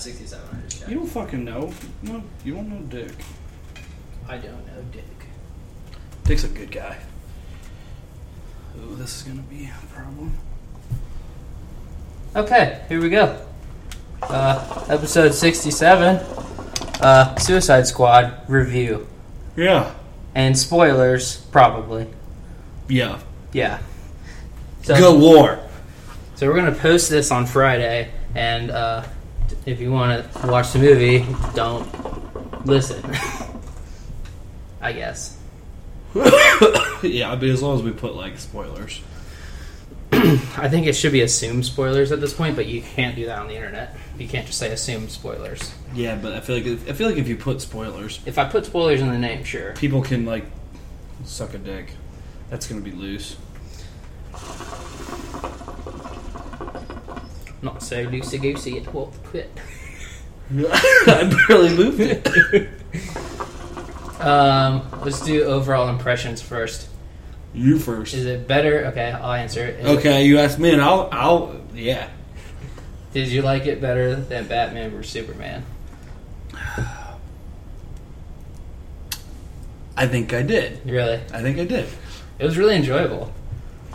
67. I just checked. You don't fucking know. No, you don't know Dick. I don't know Dick. Dick's a good guy. Ooh, this is gonna be a problem. Okay, here we go. Uh, episode 67. Uh, Suicide Squad review. Yeah. And spoilers, probably. Yeah. Yeah. So, Galore. so we're gonna post this on Friday, and uh, if you want to watch the movie, don't listen. I guess. yeah, I mean, as long as we put like spoilers. I think it should be assumed spoilers at this point, but you can't do that on the internet. You can't just say assume spoilers. Yeah, but I feel like I feel like if you put spoilers, If I put spoilers in the name, sure. people can like suck a dick. That's gonna be loose. Not so loosey goosey, it won't quit. I barely moved it. Um, let's do overall impressions first. You first. Is it better? Okay, I'll answer it. Is it- Okay, you asked me, and I'll, I'll, yeah. Did you like it better than Batman vs Superman? I think I did. Really? I think I did. It was really enjoyable.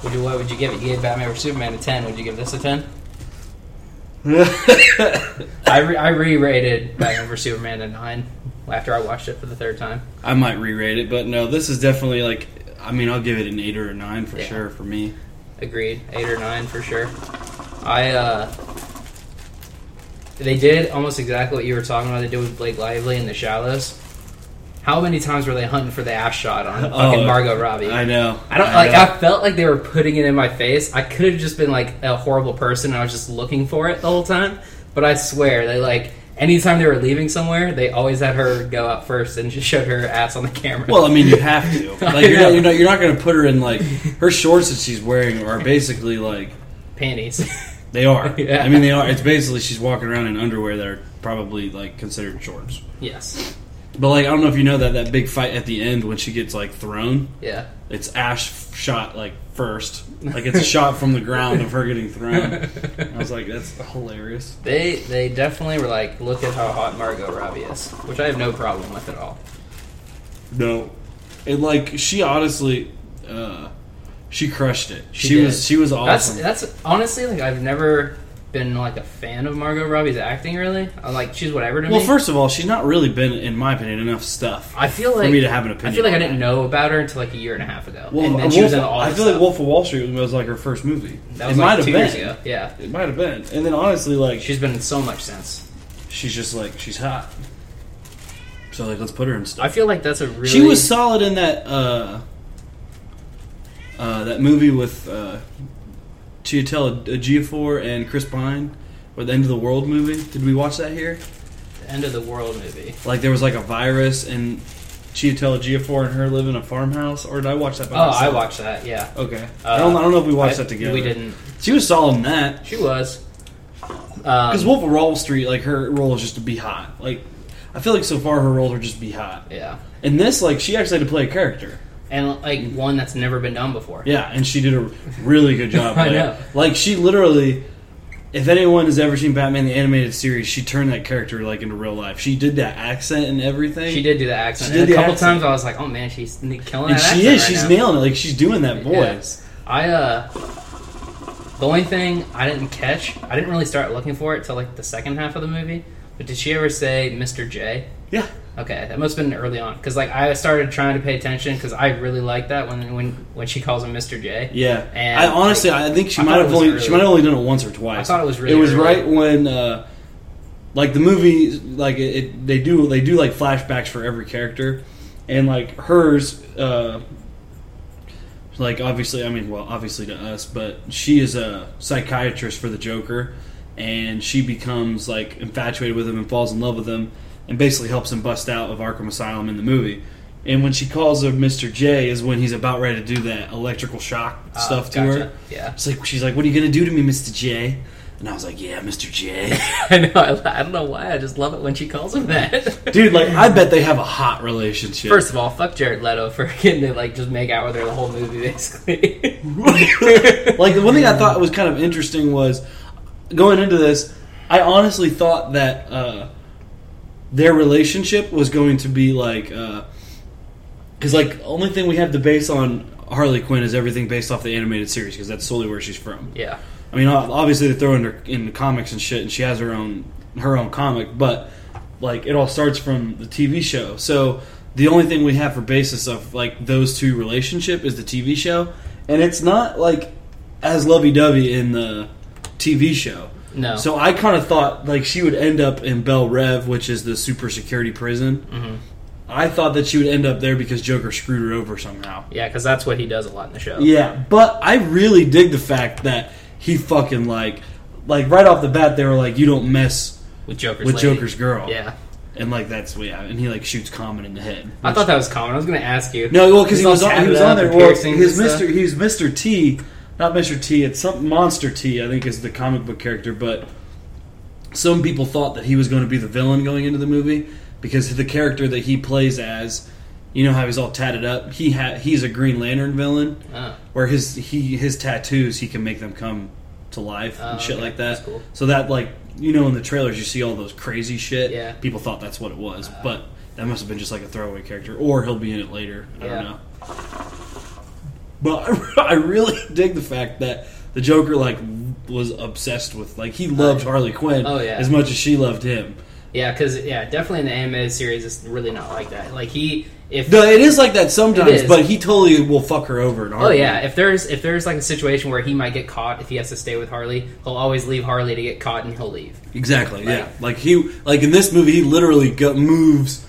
Would you, what would you give it? You gave Batman vs Superman a 10. Would you give this a 10? I, re- I re-rated Batman vs Superman a 9 after I watched it for the third time. I might re-rate it, but no, this is definitely like. I mean, I'll give it an eight or a nine for Yeah. sure for me. Agreed. Eight or nine for sure. I uh they did almost exactly what you were talking about. They did with Blake Lively in The Shallows. How many times were they hunting for the ass shot on oh, fucking Oh, Margot Robbie? I know. I don't like. know. I felt like they were putting it in my face. I could have just been like a horrible person. and I was just looking for it the whole time. But I swear, they like anytime they were leaving somewhere, they always had her go up first and just showed her ass on the camera. Well, I mean, you have to. Like, you're know. not, you're not, you're not going to put her in like her shorts that she's wearing are basically like panties. they are. Yeah. I mean, they are. It's basically she's walking around in underwear that are probably like considered shorts. yes. But like, I don't know if you know that that big fight at the end when she gets like thrown. Yeah. It's Ash shot like first, like it's a shot from the ground of her getting thrown. I was like, that's hilarious. They they definitely were like, look at how hot Margot Robbie is, which I have no problem with at all. No, and like she honestly, uh, she crushed it. She She, was she was That's awesome. that's honestly like I've never been like a fan of Margot Robbie's acting. Really, I'm like she's whatever to me. well, first of all, she's not really been, in my opinion, enough stuff I feel for like me to have an opinion. I feel like I didn't know about her until like a year and a half ago, Well, and then Wolf, she was in all. I feel like. Wolf of Wall Street was like her first movie. That was it like might have two been. years ago. Yeah, It might have been. And then honestly, like she's been in so much since. she's just like she's hot. So like, let's put her in stuff. I feel like that's a really. She was solid in that uh, uh, that movie with uh, Chiwetel Ejiofor and Chris Pine, or the End of the World movie. Did we watch that here? the end of the world movie. Like there was like a virus and Chiwetel Ejiofor and her live in a farmhouse, or did I watch that? By Oh, I myself? watched that. Yeah, Okay, Uh, I don't. I don't know if we watched I- that together. We didn't. She was solid in that. She was. Because Um, Wolf of Wall Street, like her role is just to be hot. Like I feel like so far her roles are just be hot. yeah, In this, like she actually had to play a character. And like one that's never been done before. Yeah, and she did a really good job. I know. Like she literally, if anyone has ever seen Batman the animated series, she turned that character like into real life. She did that accent and everything. She did do the accent. She did and a couple accent. times I was like, "Oh man, she's killing and that." she is. right she's now. nailing it. Like she's doing that Yeah. voice. I uh, the only thing I didn't catch, I didn't really start looking for it till like the second half of the movie. But did she ever say Mr. J? Yeah. Okay, that must have been early on because like I started trying to pay attention because I really like that when when when she calls him Mr. J. Yeah. And, I honestly, like, I think she I might have only early. she might have only done it once or twice. I thought it was really It was early. right when. uh like the movie, like it, it, they do, they do like flashbacks for every character, and like hers, uh, like obviously, I mean, well, obviously to us, but she is a psychiatrist for the Joker, and she becomes like infatuated with him and falls in love with him, and basically helps him bust out of Arkham Asylum in the movie. And when she calls him Mr. J, is when he's about ready to do that electrical shock Uh, stuff to gotcha. her. Yeah, It's like she's like, "What are you gonna do to me, Mr. J?" And I was like, "Yeah, Mr. J." I know. I, I don't know why. I just love it when she calls him that. Dude, like I bet they have a hot relationship. First of all, fuck Jared Leto for getting to like just make out with her the whole movie, basically. like the one thing I thought was kind of interesting was going into this. I honestly thought that uh, their relationship was going to be like, uh, because like only thing we have to base on Harley Quinn is everything based off the animated series because that's solely where she's from. Yeah. I mean, obviously they throw in her in the comics and shit, and she has her own her own comic, but like it all starts from the TV show. So the only thing we have for basis of like those two relationship is the TV show, and it's not like as lovey dovey in the TV show. No. So I kind of thought like she would end up in Belle Reve, which is the super security prison. Mhm. I thought that she would end up there because Joker screwed her over somehow. Yeah, because that's what he does a lot in the show. Yeah, but I really dig the fact that he fucking like, like right off the bat, they were like, "You don't mess With Joker's with lady. Joker's girl." Yeah. and like that's yeah, and he like shoots Common in the head. I thought that was common. I was going to ask you. no, well, because he was on, he was on there. Well, his Mister, stuff. he's Mister T, not Mister T. It's some Monster T, I think, is the comic book character. But some people thought that he was going to be the villain going into the movie because the character that he plays as, you know how he's all tatted up. He ha- he's a Green Lantern villain. Oh. where his he his tattoos he can make them come to life Oh, and shit okay. like that. Cool. So that like you know in the trailers you see all those crazy shit. Yeah. Uh. People thought that's what it was, but that must have been just like a throwaway character, or he'll be in it later. I Yeah. don't know. But I, I really dig the fact that the Joker like was obsessed with like he loved oh, Harley Quinn Oh, yeah. as much as she loved him. Yeah, because yeah, definitely in the animated series, it's really not like that. Like he, if No, it is like that sometimes, but he totally will fuck her over. In oh yeah, if there's if there's like a situation where he might get caught if he has to stay with Harley, he'll always leave Harley to get caught and he'll leave. Exactly. Yeah. Like he, like in this movie, he literally go, moves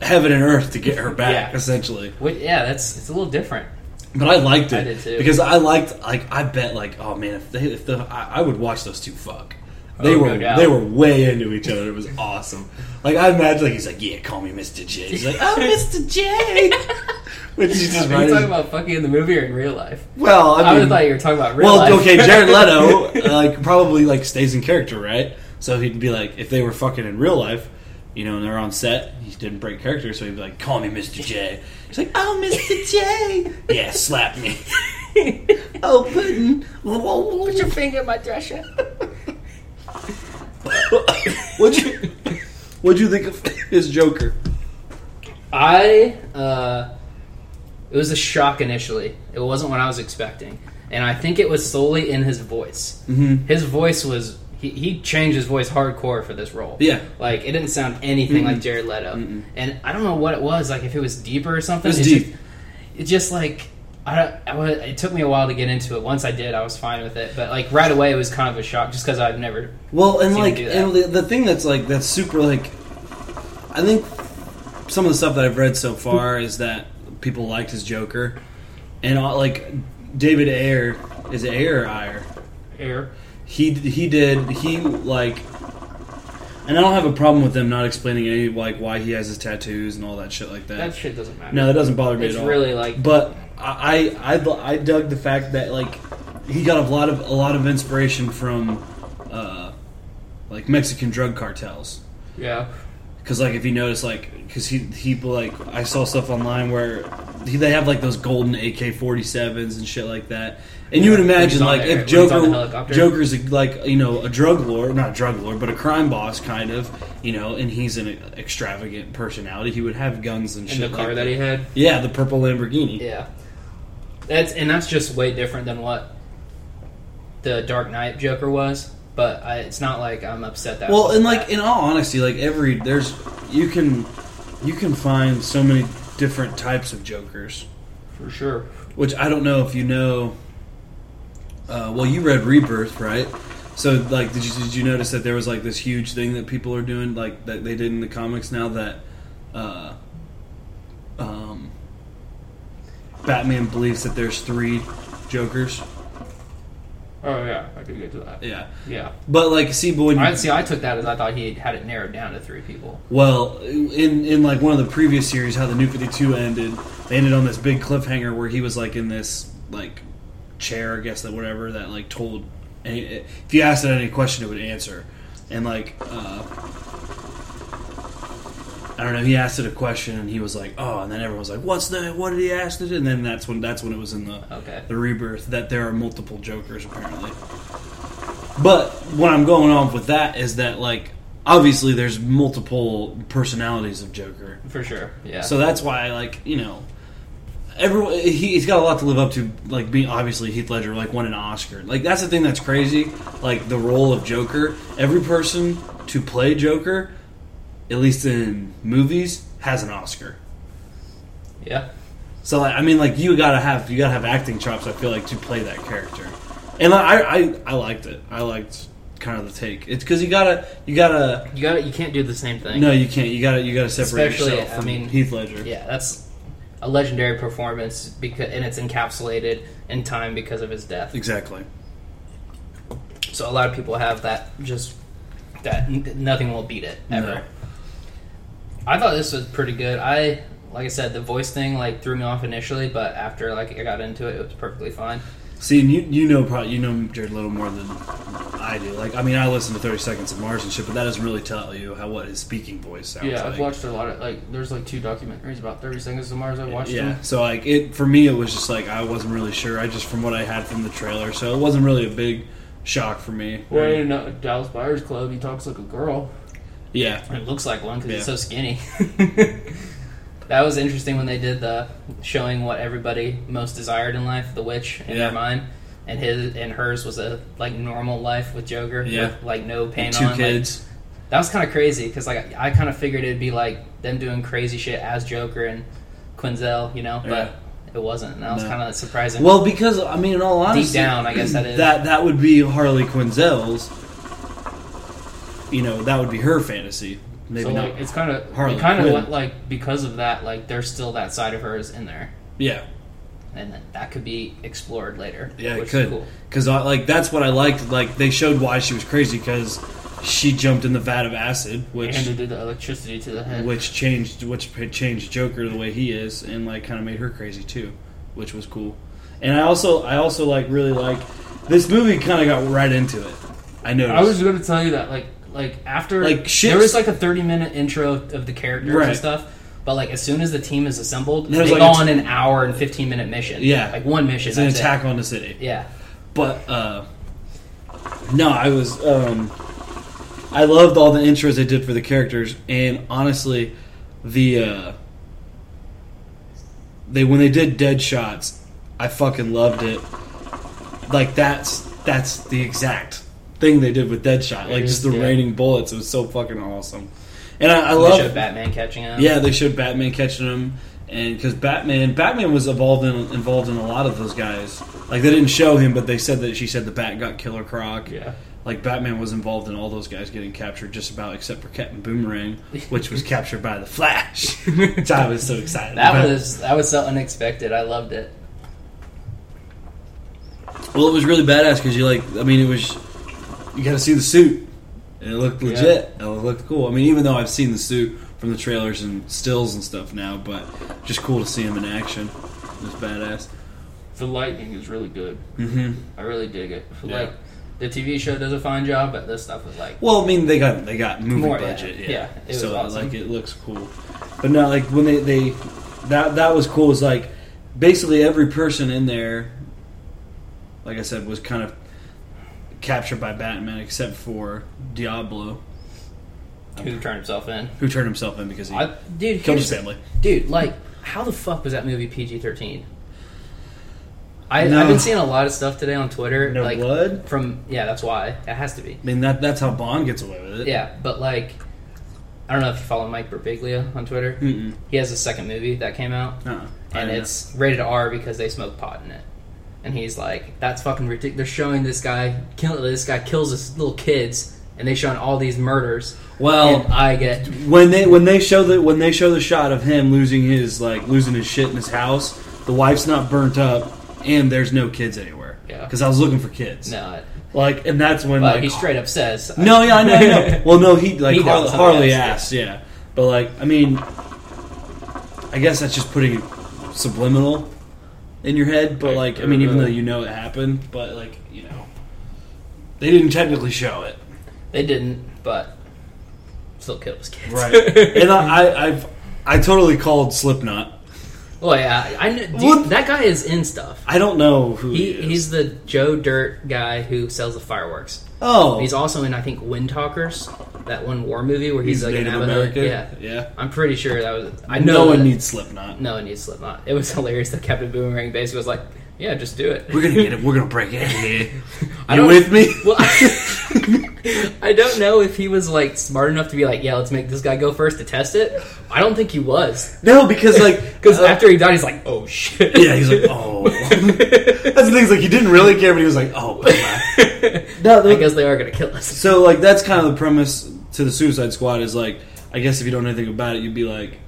heaven and earth to get her back, Yeah. essentially. Which, yeah, that's it's a little different. But I liked it I did too. because I liked, like, I bet, like, oh man, if they, if the, I, I would watch those two fuck. They Oh, were, doubt. they were way into each other. It was awesome. Like I imagine, like he's like, yeah, call me Mr. J. He's like, oh, Mr. J. Which is just Are you talking about fucking in the movie or in real life? well, I I, mean, would thought you were talking about real well, life. okay, Jared Leto, uh, like probably like stays in character, right? So he'd be like, if they were fucking in real life, you know, and they're on set, he didn't break character, so he'd be like, "Call me Mr. J." He's like, "Oh, Mr. J." yeah, slap me. oh, pudding. Put your finger in my dress shirt. what'd you What'd you think of his Joker? I uh, it was a shock initially. It wasn't what I was expecting, and I think it was solely in his voice. Mm-hmm. His voice was he, he changed his voice hardcore for this role. Yeah. like it didn't sound anything Mm-mm. like Jared Leto, Mm-mm. and I don't know what it was. Like if it was deeper or something. It was deep. Just, it just like. I don't, I it took me a while to get into it. Once I did, I was fine with it. But like right away, it was kind of a shock, just because I've never. Well, and like, and the, the thing that's like that's super like, I think some of the stuff that I've read so far is that people liked his Joker, and uh, like David Ayer is it Ayer or Ayer? Air. He he did he like, and I don't have a problem with them not explaining any like why he has his tattoos and all that shit like that. That shit doesn't matter. no, that doesn't bother me it's at all. really like But I, I I I dug the fact that like he got a lot of a lot of inspiration from uh, like Mexican drug cartels. yeah. Because like if you notice like because he he like I saw stuff online where he, they have like those golden AK forty sevens and shit like that. And you would imagine like there, if when he's on the Joker. Joker's a, like you know a drug lord, not a drug lord, but a crime boss kind of, you know, and he's an extravagant personality. He would have guns and in shit. the car like that he had. Yeah, the purple Lamborghini. Yeah, that's and that's just way different than what the Dark Knight Joker was. But I, it's not like I'm upset that. Well, and like that. in all honesty, like every there's you can you can find so many different types of Jokers, for sure. which I don't know if you know. Uh, well, you read Rebirth, right? So, like, did you did you notice that there was like this huge thing that people are doing, like that they did in the comics now that uh, um, Batman believes that there's three Jokers. Oh yeah, I could get to that. Yeah, Yeah, but like, see, but when you, I see. I took that as I thought he had it narrowed down to three people. Well, in in like one of the previous series, how the New Fifty Two ended, they ended on this big cliffhanger where he was like in this like chair, I guess that whatever that like told any, if you asked it any question, it would answer, and like uh, I don't know, he asked it a question and he was like, oh, and then everyone was like, what's that? What did he ask it? And then that's when that's when it was in the Okay. the rebirth that there are multiple Jokers apparently. But what I'm going on with that is that like obviously there's multiple personalities of Joker. for sure. Yeah. So that's why, like, you know, everyone he, he's got a lot to live up to. Like being obviously Heath Ledger, like won an Oscar. Like that's the thing that's crazy. Like the role of Joker, every person to play Joker, at least in movies, has an Oscar. yeah. So like, I mean, like you gotta have you gotta have acting chops. I feel like to play that character, and I I, I liked it. I liked kind of the take. It's because you gotta you gotta You got to You can't do the same thing. no you can't you gotta you gotta separate Especially, yourself I from mean, Heath Ledger. Yeah, that's a legendary performance because, and it's encapsulated in time because of his death. Exactly. So a lot of people have that just that nothing will beat it ever. No. I thought this was pretty good. I like I said, the voice thing like threw me off initially, but after like I got into it, it was perfectly fine. See, and you you know probably you know Jared a Little more than I do. Like, I mean, I listen to Thirty Seconds of Mars and shit, but that doesn't really tell you how what his speaking voice sounds yeah, like. I've watched a lot of like. There's like two documentaries about Thirty Seconds of Mars. I watched yeah, them. so like it for me, it was just like I wasn't really sure. I just from what I had from the trailer, so it wasn't really a big shock for me. Well, in uh, Dallas Buyers Club, he talks like a girl. Yeah, It looks like one because Yeah. he's so skinny. that was interesting when they did the showing what everybody most desired in life, the witch in Yeah. their mind, and his and hers was a like normal life with Joker, Yeah. with, like no pain two on. like- kids. that was kind of crazy because like I kind of figured it'd be like them doing crazy shit as Joker and Quinzel, you know, but it wasn't. And that was No. kind of surprising. well, because I mean, in all honesty, deep down, I guess that is. that that would be Harley Quinzel's. You know, that would be her fantasy. Maybe so not. like it's kind of Harley kind of like because of that, like there's still that side of hers in there. yeah, and then that could be explored later. Yeah, which it is could. cool. Because like that's what I liked. Like they showed why she was crazy because she jumped in the vat of acid, which and do the electricity to the head. which changed which changed Joker the way he is, and like kind of made her crazy too, which was cool. And I also I also like really like this movie. Kind of got right into it. I noticed. I was going to tell you that, like, like after Like, shit- there was like a thirty minute intro of the characters Right. and stuff. But like as soon as the team is assembled, they like go t- on an hour and fifteen minute mission. Yeah. like one mission. it's an that's it. attack on the city. Yeah, But uh no, I was um I loved all the intros they did for the characters and honestly the uh they when they did Deadshot's, I fucking loved it. Like that's that's the exact thing they did with Deadshot. Like just the Yeah. raining bullets. It was so fucking awesome. And I, I they love showed Batman catching him. yeah, they showed Batman catching him, and because Batman, Batman was involved in involved in a lot of those guys. Like they didn't show him, but they said that she said the Bat got Killer Croc. yeah. Like Batman was involved in all those guys getting captured, just about except for Captain Boomerang, which was captured by the Flash, which I was so excited. That about. was that was so unexpected. I loved it. well, it was really badass because you like. I mean, it was you got to see the suit, and it looked Yeah. legit. It looked cool. I mean, even though I've seen the suit from the trailers and stills and stuff now, but just cool to see him in action. It was badass. The lightning is really good. hmm I really dig it. Yeah. Like the TV show does a fine job, but this stuff was like Well, I mean, they got they got movie More, budget, yeah. Yeah, it was so awesome. like it looks cool, but no, like when they they that that was cool. Is like basically every person in there, like I said, was kind of captured by Batman except for Diablo, who turned himself in. who turned himself in because he I, dude, killed his family. Dude, like, how the fuck was that movie PG thirteen? I No. I've been seeing a lot of stuff today on Twitter. No like blood. from yeah, that's why it has to be. I mean that that's how Bond gets away with it. Yeah, but like, I don't know if you follow Mike Birbiglia on Twitter. Mm-mm. He has a second movie that came out, Uh-uh. And it's rated R because they smoke pot in it. And he's like, "That's fucking ridiculous." They're showing this guy kill this guy kills his little kids, and they showing all these murders. well. and I get when they when they show the when they show the shot of him losing his like losing his shit in his house, the wife's not burnt up, and there's no kids anywhere. Yeah. because I was looking for kids. no, Like, and that's when like he straight up says, uh, no, yeah, I know, I know. Well, no, he like He Har- Harley yes, asked, yeah. But like, I mean, I guess that's just putting it subliminal in your head. But like, I mean, even though you know it happened, but like, you know, they didn't technically show it. They didn't, but still killed his kids. Right. and I, I, I've I totally called Slipknot. well, yeah, I kn- dude, What? that guy is in stuff. I don't know who he, He is. he's the Joe Dirt guy who sells the fireworks. Oh, He's also in I think Wind Talkers, that one war movie where he's, he's like Native an American. Yeah, yeah. I'm pretty sure that was. I know no one that- needs Slipknot. No one needs Slipknot. It was hilarious that Captain Boomerang basically was like, "Yeah, just do it." We're gonna get it. We're gonna break it here. I You with me? Well, I, I don't know if he was like smart enough to be like, "Yeah, let's make this guy go first to test it." I don't think he was No, because like because uh, after he died, he's like, "Oh shit." yeah, he's like, oh. that's the thing. is, Like he didn't really care, but he was like, oh. no, I guess they are gonna kill us. So like that's kind of the premise to the Suicide Squad is like I guess if you don't know anything about it, you'd be like,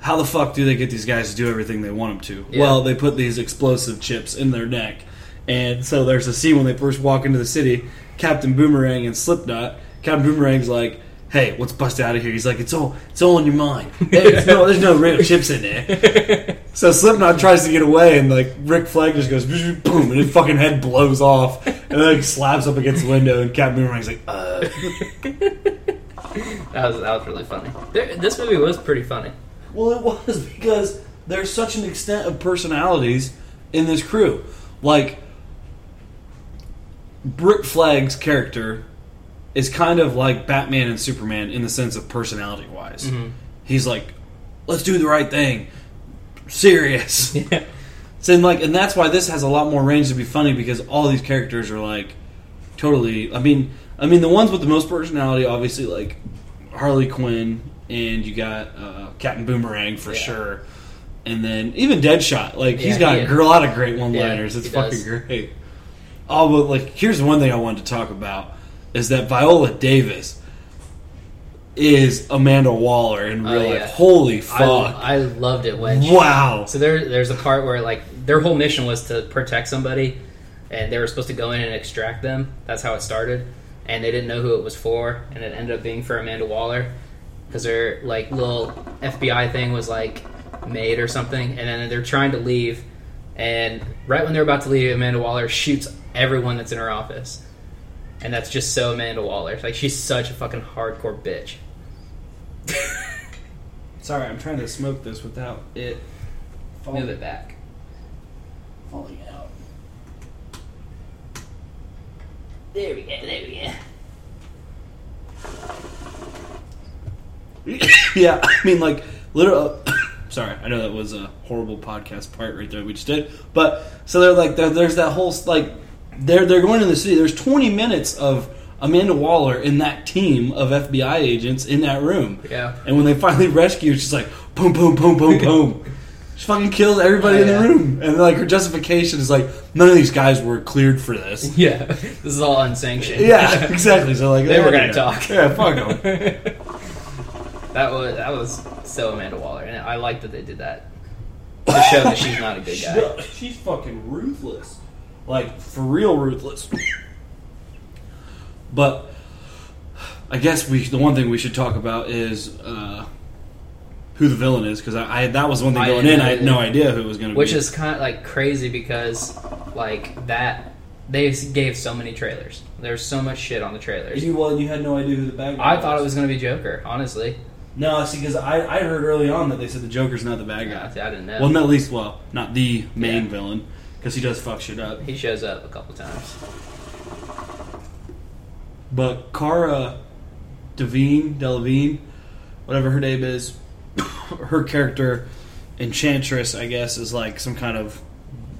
how the fuck do they get these guys to do everything they want them to? Yeah. Well, they put these explosive chips in their neck, and so there's a scene when they first walk into the city. Captain Boomerang and Slipknot. Captain Boomerang's like. Hey, let's bust out of here. He's like, it's all, it's all in your mind. There's no, there's no real chips in there. So Slipknot tries to get away, and like Rick Flag just goes boom, and his fucking head blows off, and then like slaps up against the window, and Captain Boomerang's like, uh. That was that was really funny. There, this movie was pretty funny. Well, it was because there's such an extent of personalities in this crew. Like, Rick Flag's character is kind of like Batman and Superman in the sense of personality wise. Mhm. He's like, let's do the right thing, serious. Yeah. So and like, and that's why this has a lot more range to be funny because all these characters are like totally. I mean, I mean the ones with the most personality, obviously, like Harley Quinn, and you got uh, Captain Boomerang for Yeah. sure, and then even Deadshot. Like he's got he- a lot of great one-liners. Yeah, it's fucking does. great. Oh, but like, here's one thing I wanted to talk about is that Viola Davis is Amanda Waller in Oh, real yeah. life. Holy fuck! I, I loved it when she- wow. So there, there's a part where like their whole mission was to protect somebody, and they were supposed to go in and extract them. That's how it started, and they didn't know who it was for, and it ended up being for Amanda Waller, because their like little FBI thing was like made or something, and then they're trying to leave, and right when they're about to leave, Amanda Waller shoots everyone that's in her office, and that's just so Amanda Waller. Like she's such a fucking hardcore bitch. Sorry, I'm trying to smoke this without it Move it back. falling out. There we go. There we go. yeah, I mean, like, literally. Uh, sorry, I know that was a horrible podcast part right there we just did, but so they're like, there, there's that whole like, they're they're going to the city. There's 20 minutes of Amanda Waller in that team of FBI agents in that room, Yeah. and when they finally rescue, she's like, boom, boom, boom, boom, boom. She fucking kills everybody Oh, in the room, and like her justification is like, none of these guys were cleared for this. Yeah, this is all unsanctioned. Yeah, exactly. So like They were gonna talk. Yeah, fuck them. that was that was so Amanda Waller, and I like that they did that to show that she's not a good guy. She's fucking ruthless. Like, for real ruthless. but I guess we the one thing we should talk about is uh, who the villain is because I, I that was one thing I going didn't in. I had no idea who it was going to be. Which is kind of like crazy because like that they gave so many trailers. There's so much shit on the trailers. you well, you had no idea who the bad guy. I thought it was gonna be Joker, honestly. no. See, because I, I heard early on that they said the Joker's not the bad guy. Yeah, I didn't know. Well, not at least well, not the main Yeah. villain because he does fuck shit up. He shows up a couple times. But Cara Devine, Delevingne, whatever her name is, her character, Enchantress, I guess, is like some kind of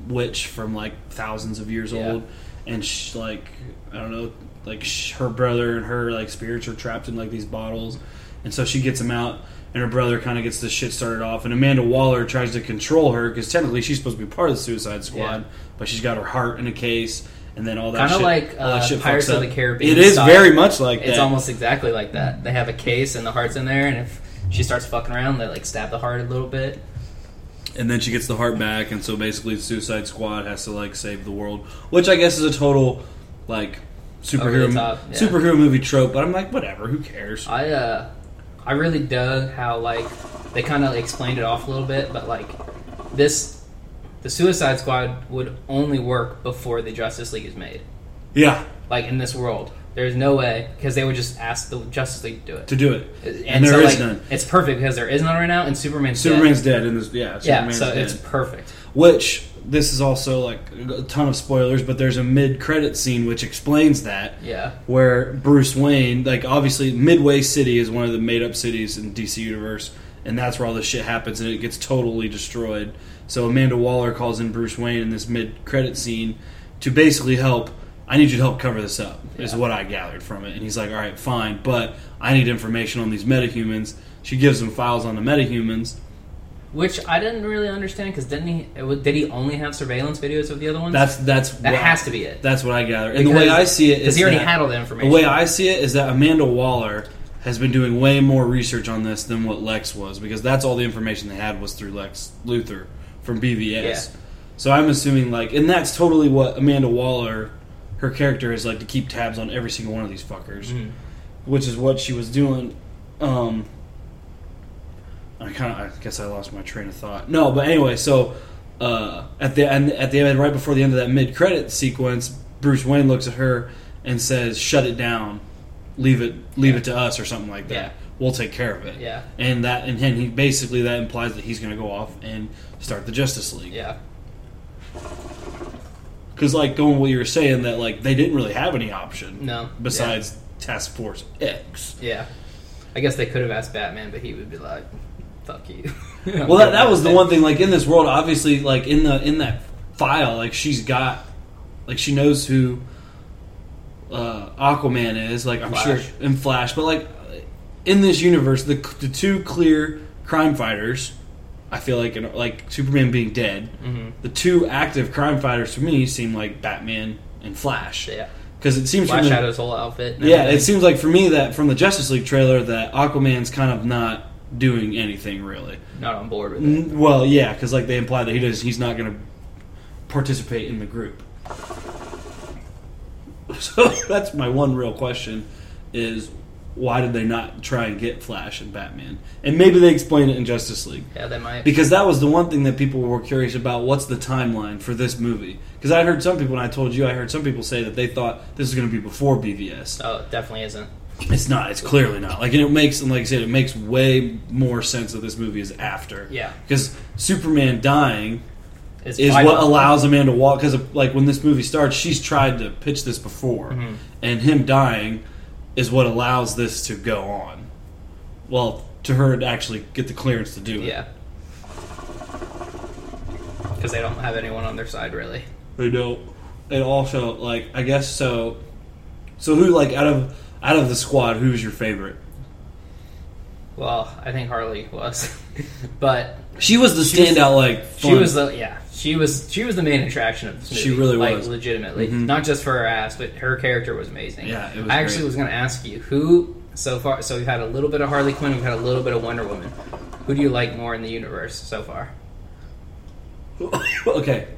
witch from like thousands of years Yeah. old, and sh like I don't know, like sh- her brother and her like spirits are trapped in like these bottles, and so she gets them out. And her brother kind of gets this shit started off, and Amanda Waller tries to control her because technically she's supposed to be part of the Suicide Squad, Yeah. but she's got her heart in a case, and then all that. Kind of like uh, Pirates of the Caribbean. It is style. very much like It's that. almost exactly like that. They have a case and the heart's in there, and if she starts fucking around, they like stab the heart a little bit. and then she gets the heart back, and so basically Suicide Squad has to like save the world, which I guess is a total like superhero top, yeah. superhero movie trope. But I'm like, whatever, who cares? I uh, I really dug how like they kind of explained it off a little bit, but like this, the Suicide Squad would only work before the Justice League is made. Yeah, Like in this world, there's no way because they would just ask the Justice League to do it. to do it, And, and, there so, is like, none. It's perfect because there is none right now, and Superman's dead. Superman's dead in this. Yeah, Yeah, Superman's so dead. it's perfect. which this is also like a ton of spoilers, but there's a mid-credit scene which explains that Yeah. where Bruce Wayne, like obviously Midway City is one of the made-up cities in DC Universe, and that's where all this shit happens, and it gets totally destroyed. So Amanda Waller calls in Bruce Wayne in this mid-credit scene to basically help. I need you to help cover this up. Is what I gathered from it, and he's like, "All right, fine, but I need information on these metahumans." She gives him files on the metahumans. Which I didn't really understand because didn't he? Did he only have surveillance videos of the other ones? That's that's that what- has to be it. That's what I gather. And the way I see it because is he already that- had all the information. The way I see it is that Amanda Waller has been doing way more research on this than what Lex was because that's all the information they had was through Lex Luthor from BVS. Yeah. So I'm assuming like, and that's totally what Amanda Waller, her character is like to keep tabs on every single one of these fuckers, Mhm. which is what she was doing. Um, I kind of, I guess I lost my train of thought. No, but anyway, so uh, at the end, at the end, right before the end of that mid credit sequence, Bruce Wayne looks at her and says, "Shut it down, leave it, leave it to us, or something like that. Yeah. We'll take care of it." Yeah. and that, and then he basically that implies that he's going to go off and start the Justice League. Yeah. Because like going what you were saying that like they didn't really have any option No. besides Task Force X. Yeah. I guess they could have asked Batman, but he would be like, "Fuck you." Well, that, that was the one thing. Like in this world, obviously, like in the in that file, like she's got, like she knows who uh, Aquaman is. Like I'm Flash. sure in Flash, but like in this universe, the the two clear crime fighters, I feel like, in, like Superman being dead, Mhm. the two active crime fighters for me seem like Batman and Flash. Yeah. Because it seems Flash from the, had his whole outfit. yeah, everything. it seems like for me that from the Justice League trailer that Aquaman's kind of not doing anything really. not on board with it. Well, yeah, because like they imply that he does, he's not going to participate in the group. So that's my one real question: is why did they not try and get Flash and Batman? And maybe they explain it in Justice League Yeah, that might. because that was the one thing that people were curious about. What's the timeline for this movie? Because I heard some people, and I told you, I heard some people say that they thought this was going to be before BVS. oh, it definitely isn't. It's not. It's clearly not. Like, and it makes, and like I said, it makes way more sense that this movie is after. Yeah. Because Superman dying It's is vital. what allows Amanda walk. Because like when this movie starts, she's tried to pitch this before, Mhm. and him dying is what allows this to go on. Well, to her to actually get the clearance to do it. Yeah. Because they don't have anyone on their side, really. They don't. And also, like, I guess so. So who, like, out of out of the squad, who's your favorite? Well, I think Harley was, but She was the She was- standout, like she fun- was the yeah she was she was the main attraction of this movie. She really like, was. legitimately, Mhm. not just for her ass, but her character was amazing. Yeah, it was I actually great. was going to ask you who so far. So we've had a little bit of Harley Quinn, we've had a little bit of Wonder Woman. Who do you like more in the universe so far? okay.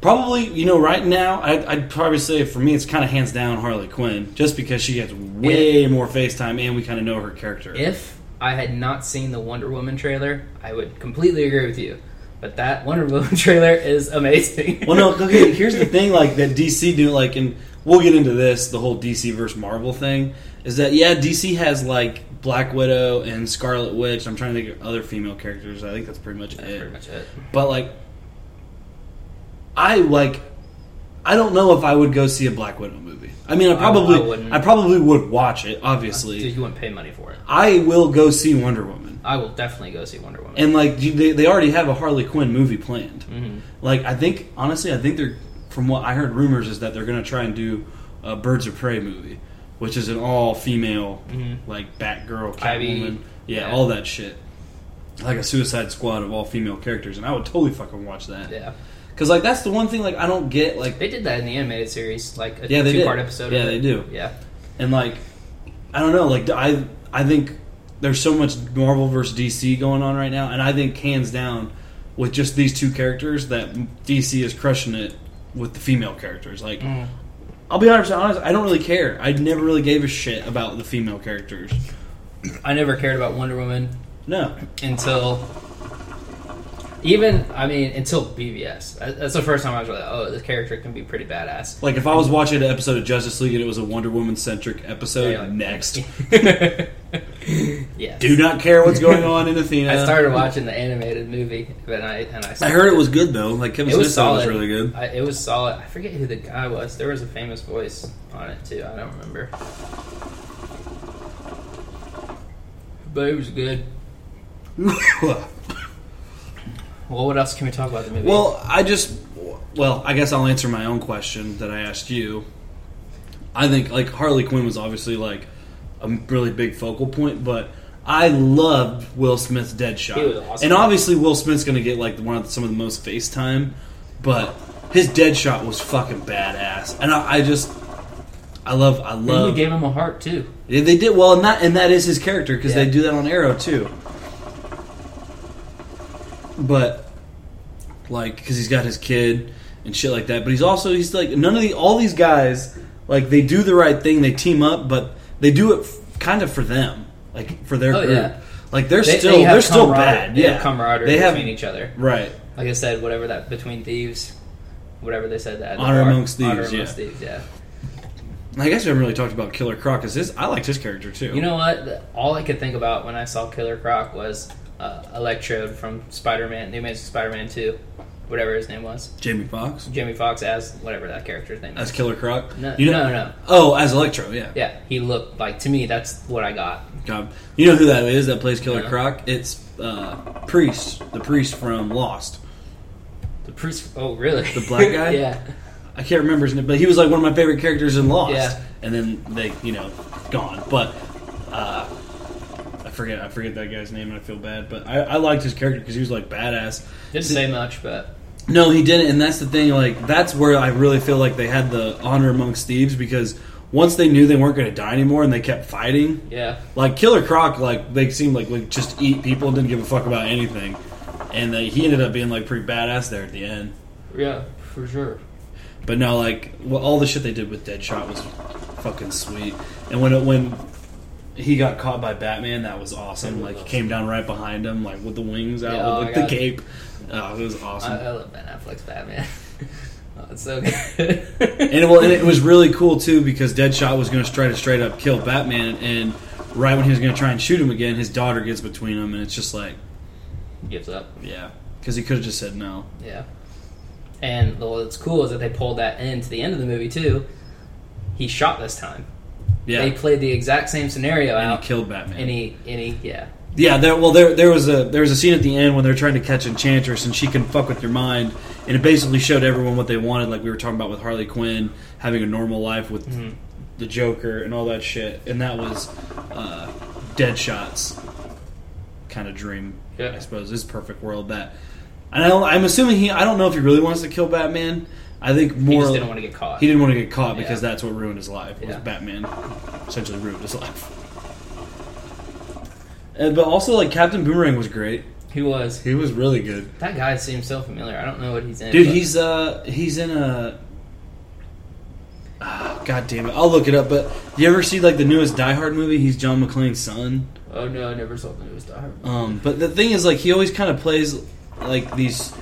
Probably, you know, right now, I'd, I'd probably say for me, it's kind of hands down Harley Quinn, just because she gets way more FaceTime and we kind of know her character. If I had not seen the Wonder Woman trailer, I would completely agree with you. But that Wonder Woman trailer is amazing. well, no, okay. Here's the thing: like that DC do, like, and we'll get into this, the whole DC versus Marvel thing. Is that yeah? DC has like Black Widow and Scarlet Witch. I'm trying to think of other female characters. I think that's pretty much That's it. pretty much it. But like, I like. I don't know if I would go see a Black Widow movie. I mean, I I- probably, I I, wouldn't. probably would watch it. Obviously, you wouldn't pay money for it. I will go see Wonder Woman. I will definitely go see Wonder Woman. And like, they, they already have a Harley Quinn movie planned. hmm Like, I think honestly, I think they're from what I heard rumors is that they're going to try and do a Birds of Prey movie, which is an all female Mhm. like Batgirl, Ivy, Catwoman, yeah, yeah. all that shit. Like a Suicide Squad of all female characters, and I would totally fucking watch that. Yeah, Because like that's the one thing like I don't get like they did that in the animated series, like a Yeah, they two-part episode. Yeah, of it. they do. Yeah, and like I don't know like I I think there's so much Marvel versus DC going on right now, and I think hands down with just these two characters that DC is crushing it with the female characters. Like Mm. I'll be honest, honest, I don't really care. I never really gave a shit about the female characters. I never cared about Wonder Woman No, until even I mean until BVS. That's the first time I was like, oh, this character can be pretty badass. like if I was watching an episode of Justice League and it was a Wonder Woman centric episode, Yeah, like- next. yes. Do not care what's going on in Athena. I started watching the animated movie, but I and I. I heard it was good though. Like Kevin It was Smith was solid. really good. I, it was solid. I forget who the guy was. There was a famous voice on it too. I don't remember. But it was good. Well, what else can we talk about the movie? Well, I just, well, I guess I'll answer my own question that I asked you. I think like Harley Quinn was obviously like a really big focal point, but I loved Will Smith's Deadshot, He was awesome. and obviously Will Smith's going to get like one of some of the most face time, but his Deadshot was fucking badass, and I, I just, I love, I and you gave him a heart too. Yeah, They did well, and that and that is his character because Yeah. they do that on Arrow too. But like, because he's got his kid and shit like that. But he's also he's like none of the all these guys like they do the right thing. They team up, but they do it f- kind of for them, like for their Oh, group. yeah. Like they're They, still they are still bad. They Yeah, have camaraderie They have between each other. right. Like I said, whatever that between thieves, whatever they said that. at Honor bar. amongst Honor thieves, amongst yeah. thieves. Yeah. I guess we haven't really talked about Killer Croc because I liked his character too. You know what? All I could think about when I saw Killer Croc was uh, Electrode from Spider-Man, The Amazing Spider-Man Two, whatever his name was. Jamie Foxx Jamie Foxx as whatever that character's name as is. Killer Croc. No, you know, no, no. Oh, as Electro, yeah. Yeah, he looked like to me. That's what I got. God. You know who that is that plays Killer Yeah. Croc? It's uh, Priest, the priest from Lost. The priest. Oh, really? The black guy? yeah. I can't remember his name, but he was like one of my favorite characters in Lost. Yeah. And then they, you know, gone. But uh, forget, I forget that guy's name, and I feel bad. But I, I liked his character because he was like badass. Didn't say much, but No, he didn't, and that's the thing. Like that's where I really feel like they had the honor amongst thieves because once they knew they weren't going to die anymore and they kept fighting, yeah. Like Killer Croc, like they seemed like like just eat people and didn't give a fuck about anything, and they, he ended up being like pretty badass there at the end. Yeah, for sure. But no, like well, all the shit they did with Deadshot was fucking sweet. And when it, when he got caught by Batman, that was awesome. Like he came down right behind him, like with the wings out, Yeah, oh with my like the God. cape. Oh, it was awesome. I, I love Ben Affleck's Batman. oh, it's so good. and, it, well, and it was really cool too because Deadshot was going to try to straight up kill Batman, and right when he was going to try and shoot him again, his daughter gets between him, and it's just like, he gives up. yeah, because he could have just said no. Yeah. And what's cool is that they pulled that into the end of the movie too. He shot this time. Yeah, They played the exact same scenario and out. he killed Batman. And he, and he, yeah, yeah, there, well, there there was a there was a scene at the end when they're trying to catch Enchantress, and she can fuck with your mind, and it basically showed everyone what they wanted, like we were talking about with Harley Quinn having a normal life with Mhm. the Joker and all that shit, and that was uh, Deadshot's kind of dream, Yeah. I suppose, his perfect world. That, and I don't, I'm assuming he, I don't know if he really wants to kill Batman. I think he more just didn't want to get caught. he didn't want to get caught because Yeah. that's what ruined his life. Was Yeah. Batman essentially ruined his life. And, but also, like Captain Boomerang was great. He was. He was really good, That guy seems so familiar. I don't know what he's in. dude. He's uh he's in a. Ah, God damn it! I'll look it up. But you ever see like the newest Die Hard movie? He's John McClane's son. Oh no, I never saw the newest Die Hard. Um, but the thing is, like, he always kind of plays like these.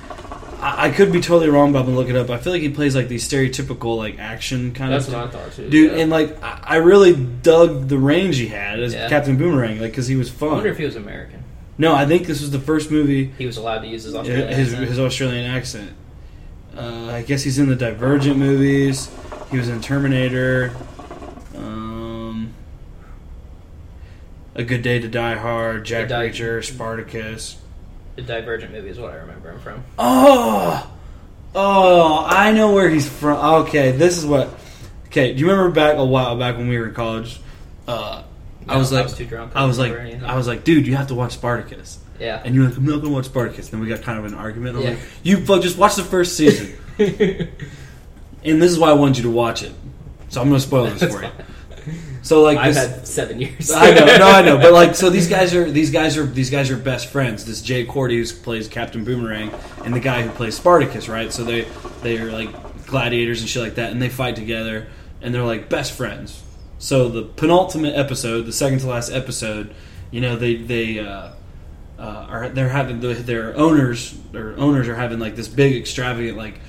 I, I could be totally wrong, but I'm gonna look it up. I feel like he plays like these stereotypical like action kind That's of. what I thought too. dude yeah. and like I I really dug the range he had as Yeah. captain boomerang like because he was fun. I wonder if he was American. no i think this was the first movie He was allowed to use his Australian his, accent. his australian accent uh, i guess he's in the divergent movies he was in terminator um, a good day to die hard jack reacher spartacus The Divergent movie is what I remember him from. oh oh i know where he's from okay this is what okay do you remember back a while back when we were in college uh, I was like, I was too drunk. I was like. I was like, dude, you have to watch Spartacus. yeah. And you're like, I'm not gonna watch Spartacus. Then we got kind of an argument. I was Yeah. like, you fuck, just watch the first season. and this is why I wanted you to watch it. So I'm gonna spoil this That's for you. fine. So like, I've this, had seven years. I know, no, I know, but like, so these guys are these guys are these guys are best friends. This Jai Courtney who plays Captain Boomerang and the guy who plays Spartacus, right? So they they are like gladiators and shit like that, and they fight together, and they're like best friends. So the penultimate episode, the second to last episode, you know, they they uh, uh, are they're having the, their owners their owners are having like this big extravagant like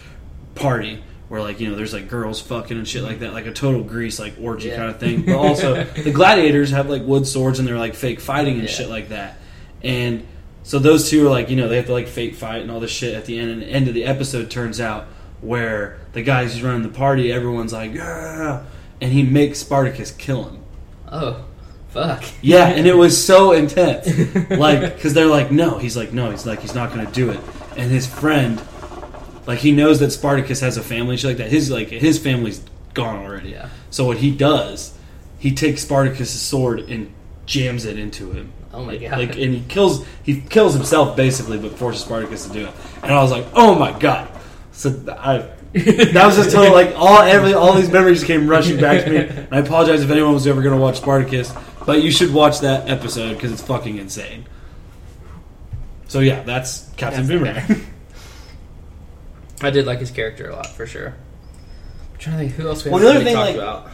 party where like you know there's like girls fucking and shit like that, like a total grease like orgy Yeah. kind of thing. But also the gladiators have like wood swords and they're like fake fighting and Yeah. shit like that. And so those two are like you know they have to like fake fight and all this shit at the end. And the end of the episode turns out where the guys who's running the party, everyone's like yeah, and he makes Spartacus kill him. Oh, fuck. Yeah, and it was so intense. Like, because they're like, no. He's like, no. He's like, he's not going to do it. And his friend, like, he knows that Spartacus has a family, shit like that. His like, his family's gone already. Yeah. So what he does, he takes Spartacus's sword and jams it into him. Oh my god. Like, and he kills, he kills himself basically, but forces Spartacus to do it. And I was like, oh my god. So I. that was just total like all every all these memories came rushing back to me. And I apologize if anyone was ever going to watch Spartacus, but you should watch that episode because it's fucking insane. So yeah, that's Captain That's Boomerang. I did like his character a lot for sure. I'm trying to think who else we Well, the other thing, talked like- about.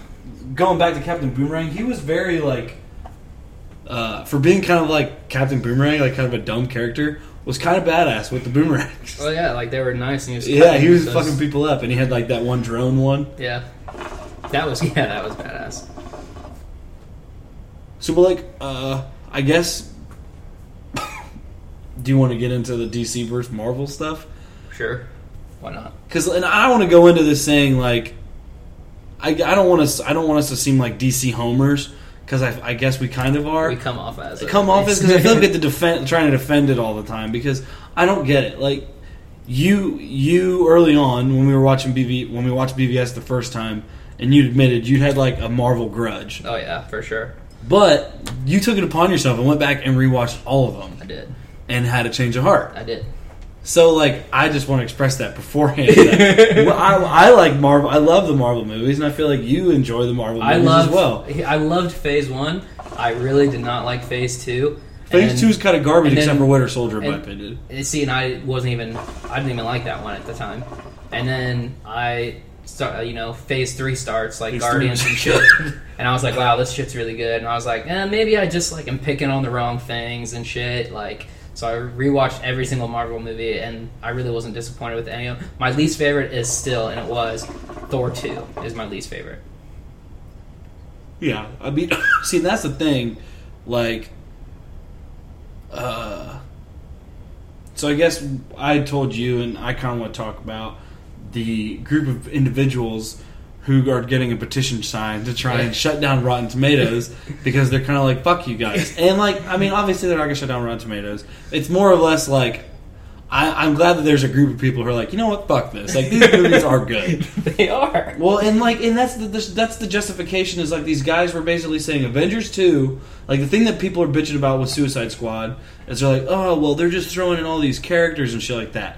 Going back to Captain Boomerang, he was very like uh, for being kind of like Captain Boomerang, like kind of a dumb character, was kind of badass with the boomerangs. Oh yeah, like they were nice and he was. yeah, he was those- fucking people up, and he had like that one drone one. Yeah, that was yeah, that was badass. So, but like, uh, I guess. do you want to get into the DC versus Marvel stuff? Sure, why not? Because, and I want to go into this saying like, I, I don't want us I don't want us to seem like DC homers because I, I guess we kind of are. We come off as it, come off as because I feel like we have to defend, trying to defend it all the time because I don't get it. Like you, you early on when we were watching BV when we watched BVS the first time, and you admitted you had like a Marvel grudge, oh yeah, for sure, but you took it upon yourself and went back and rewatched all of them I did, and had a change of heart. I did. So like I just want to express that beforehand. that- well, I, I like Marvel. I love the Marvel movies, and I feel like you enjoy the Marvel movies I loved as well. I loved Phase One. I really did not like Phase Two. Phase And- two is kind of garbage, then- except for Winter Soldier, in my opinion. See, and I wasn't even. I didn't even like that one at the time. And then I start. You know, Phase Three starts like Phase Guardians three and shit. And I was like, wow, this shit's really good. And I was like, eh, maybe I just like am picking on the wrong things and shit. Like, so I rewatched every single Marvel movie, and I really wasn't disappointed with any of them. My least favorite is still, and it was Thor Two is my least favorite. Yeah, I mean, see, that's the thing. Like, uh, so I guess I told you, and I kind of want to talk about the group of individuals who are getting a petition signed to try and shut down Rotten Tomatoes because they're kind of like, "Fuck you guys," and like, I mean, obviously they're not gonna shut down Rotten Tomatoes. It's more or less like. I, I'm glad that there's a group of people who are like, you know what, fuck this. Like these movies are good. they are. Well, and like, and that's the, the that's the justification is like these guys were basically saying Avengers two, like the thing that people are bitching about with Suicide Squad is they're like, oh well, they're just throwing in all these characters and shit like that.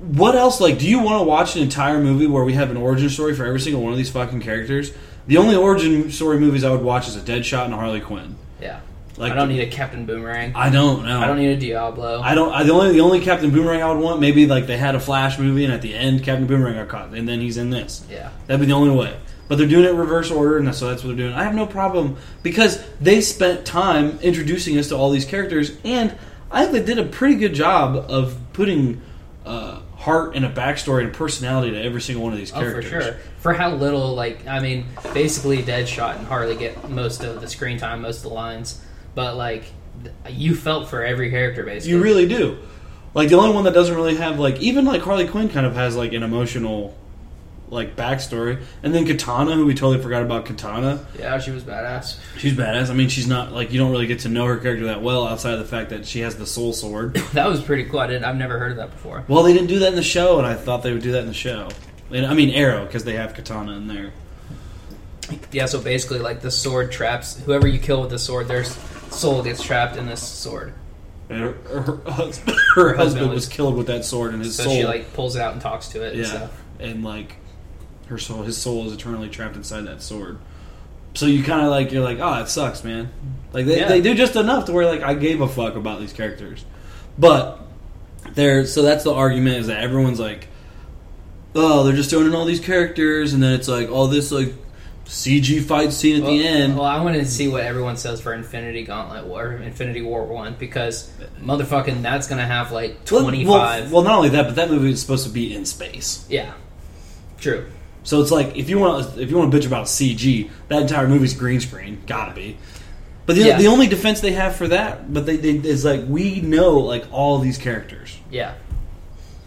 What else? Like, do you want to watch an entire movie where we have an origin story for every single one of these fucking characters? The only origin story movies I would watch is a Deadshot and a Harley Quinn. Yeah. Like, I don't need a Captain Boomerang. I don't know. I don't need a Diablo. I don't. I, the only the only Captain Boomerang I would want maybe like they had a Flash movie and at the end Captain Boomerang got caught and then he's in this. yeah. That'd be the only way. But they're doing it in reverse order, and so that's what they're doing. I have no problem because they spent time introducing us to all these characters, and I think they did a pretty good job of putting uh, heart and a backstory and personality to every single one of these characters. Oh, for sure. For how little, like, I mean, basically Deadshot and Harley get most of the screen time, most of the lines, but like, you felt for every character basically. You really do. Like the only one that doesn't really have like even like Harley Quinn kind of has like an emotional like backstory, and then Katana, who we totally forgot about Katana. Yeah, she was badass. She's badass. I mean, she's not like you don't really get to know her character that well outside of the fact that she has the soul sword. That was pretty cool. I didn't, I've never heard of that before. Well, they didn't do that in the show, and I thought they would do that in the show. And, I mean, Arrow because they have Katana in there. Yeah, so basically, like, the sword traps whoever you kill with the sword, their soul gets trapped in this sword. And her, her, husband, her husband was was- killed with that sword, and his So soul. she, like, pulls it out and talks to it and yeah, stuff. and like her soul, his soul is eternally trapped inside that sword. So you kind of like you're like, oh, it sucks, man. Like they, Yeah. they do just enough to where like I gave a fuck about these characters, but they're so that's the argument is that everyone's like, oh, they're just throwing in all these characters, and then it's like all this like CG fight scene at Well, the end. well, I wanted to see what everyone says for Infinity Gauntlet or Infinity War 1 because motherfucking that's going to have like Well, 25. Well, well, not only that, but that movie is supposed to be in space. yeah. True. So it's like if you want if you want to bitch about CG, that entire movie's green screen, gotta be. But the, Yeah. the only defense they have for that, but they, they is like we know like all these characters, Yeah.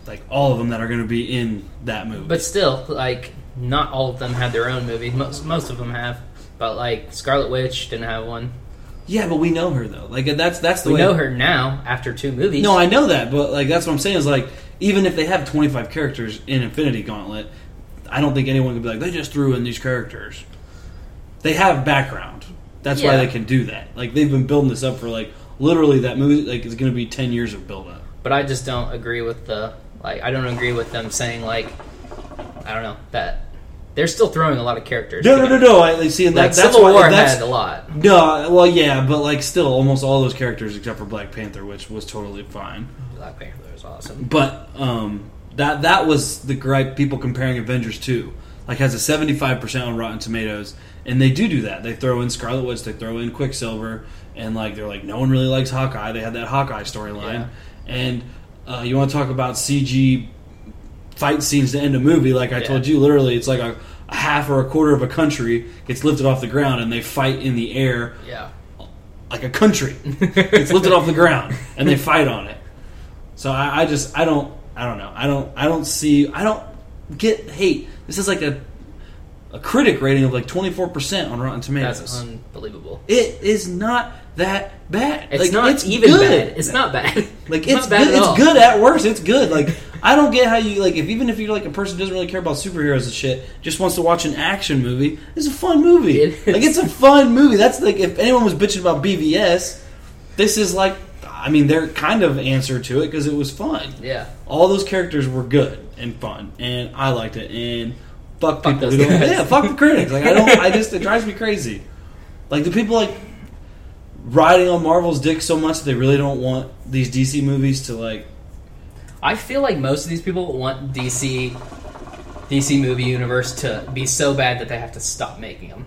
like all of them that are going to be in that movie. But still, like, not all of them had their own movie. Most most of them have. But like Scarlet Witch didn't have one. yeah, but we know her though. Like that's that's the We way. know her now after two movies. No, I know that, but like that's what I'm saying is like even if they have 25 characters in Infinity Gauntlet, I don't think anyone can be like they just threw in these characters. They have background. That's why they can do that. Like they've been building this up for like literally that movie. Like it's going to be 10 years of build up. But I just don't agree with the like. I don't agree with them saying like, I don't know that they're still throwing a lot of characters. No, no, no, no. I see, and that, Like that's Civil why War that's had a lot. no. Well, yeah, but like still, almost all those characters except for Black Panther, which was totally fine. Black Panther was awesome. But um, that that was the gripe. People comparing Avengers two like has a seventy five percent on Rotten Tomatoes, and they do do that. They throw in Scarlet Witch, they throw in Quicksilver, and like they're like no one really likes Hawkeye. They had that Hawkeye storyline, Yeah. and uh, you want to talk about CG fight scenes to end a movie? Like I Yeah. told you, literally, it's like a, a half or a quarter of a country gets lifted off the ground, and they fight in the air Yeah. like a country. it's lifted off the ground and they fight on it. So I, I just I don't I don't know I don't I don't see I don't get hate. This is like a a critic rating of like twenty four percent on Rotten Tomatoes. That's unbelievable. it is not that bad. It's Like, not even good. bad. It's not bad. Like it's, it's, bad good. at It's good at worst. It's good. Like I don't get how you like if even if you're like a person who doesn't really care about superheroes and shit, just wants to watch an action movie. It's a fun movie. It. Like it's a fun movie. That's like if anyone was bitching about BVS, this is like I mean they're kind of answer to it because it was fun. Yeah. All those characters were good and fun, and I liked it. And fuck, Fuck people those who don't. guys. Yeah, fuck the critics. Like I don't. I just it drives me crazy. Like the people like riding on Marvel's dick so much that they really don't want these DC movies to like. I feel like most of these people want DC DC movie universe to be so bad that they have to stop making them.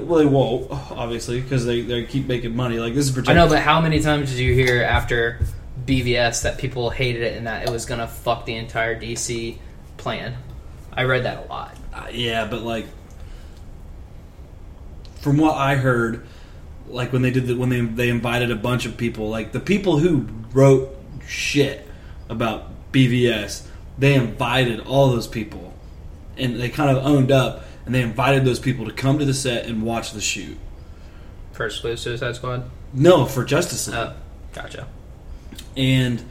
Well, they won't, obviously, because they, they keep making money. Like this is I know, but how many times did you hear after BVS that people hated it and that it was gonna fuck the entire DC plan? I read that a lot. Uh, yeah, but like from what I heard, like when they did the, when they they invited a bunch of people, like the people who wrote shit about BVS, they invited all those people, and they kind of owned up, and they invited those people to come to the set and watch the shoot. First Blue Suicide Squad. No, for Justice League. Oh, gotcha. and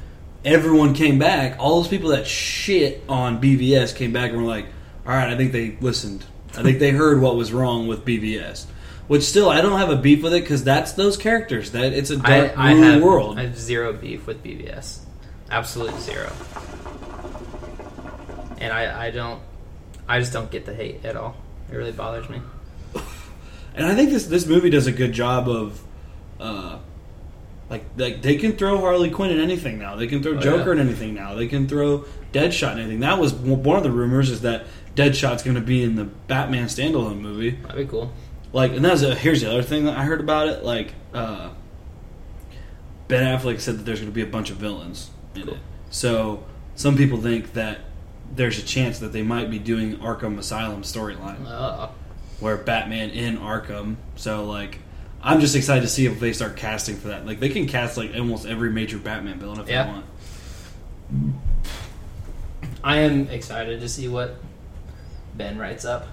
everyone came back. All those people that shit on BVS came back and were like, "All right, I think they listened. I think they heard what was wrong with BVS." Which still, I don't have a beef with it because that's those characters. That it's a I, dark, I rural have world. I have zero beef with BVS. Absolute zero. And I, I don't I just don't get the hate at all. It really bothers me. and I think this this movie does a good job of, uh, like like they can throw Harley Quinn in anything now. They can throw Oh, Joker yeah. in anything now. They can throw Deadshot in anything. That was one of the rumors is that Deadshot's going to be in the Batman standalone movie. That'd be cool. Like, and that's a, here's the other thing that I heard about it. Like, uh, Ben Affleck said that there's going to be a bunch of villains in Cool. it. So some people think that there's a chance that they might be doing Arkham Asylum storyline Uh, where Batman in Arkham. So like, I'm just excited to see if they start casting for that. Like, they can cast like almost every major Batman villain if Yeah. they want. I am excited to see what Ben writes up.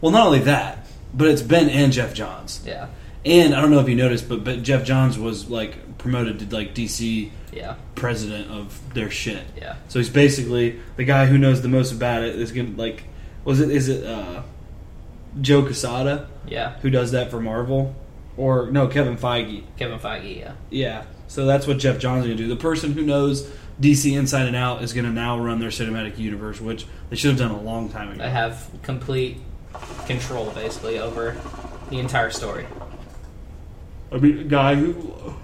Well, not only that, but it's Ben and Geoff Johns. Yeah. And I don't know if you noticed, but, but Geoff Johns was like promoted to like DC Yeah. president of their shit. Yeah. So he's basically the guy who knows the most about it. Is gonna like, was it is it uh, Joe Quesada Yeah. who does that for Marvel, or no Kevin Feige? Kevin Feige, yeah. Yeah. So that's what Geoff Johns is gonna do. The person who knows DC inside and out is gonna now run their cinematic universe, which they should have done a long time ago. I have complete control basically over the entire story. I mean, a guy who.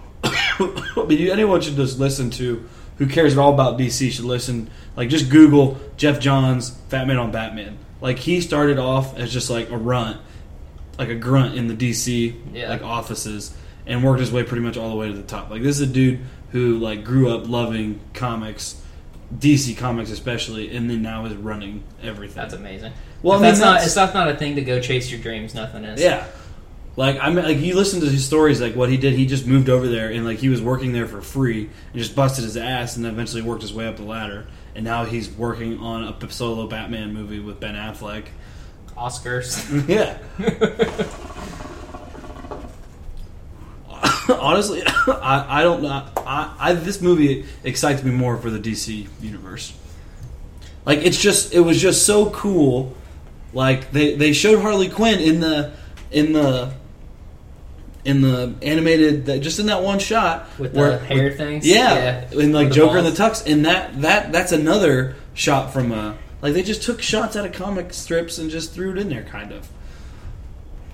You- anyone should just listen to. Who cares at all about DC should listen. Like, just Google Geoff Johns, Fat Man on Batman. Like, he started off as just like a runt, like a grunt in the DC Yeah. like offices, and worked his way pretty much all the way to the top. Like, this is a dude who like grew up loving comics DC Comics especially, and then now is running everything. That's amazing. well, I mean, that's not it's not not a thing to go chase your dreams. Nothing is. Yeah. Like I mean, like you listen to his stories, like what he did. He just moved over there and like he was working there for free and just busted his ass and eventually worked his way up the ladder. And now he's working on a solo Batman movie with Ben Affleck. Oscars. Yeah. Honestly, I, I don't know. I, I this movie excites me more for the DC universe. Like it's just it was just so cool. Like they they showed Harley Quinn in the in the in the animated that just in that one shot With where- the hair things. yeah, and like With the Joker in the balls. tux, and that that that's another shot from uh like they just took shots out of comic strips and just threw it in there, kind of.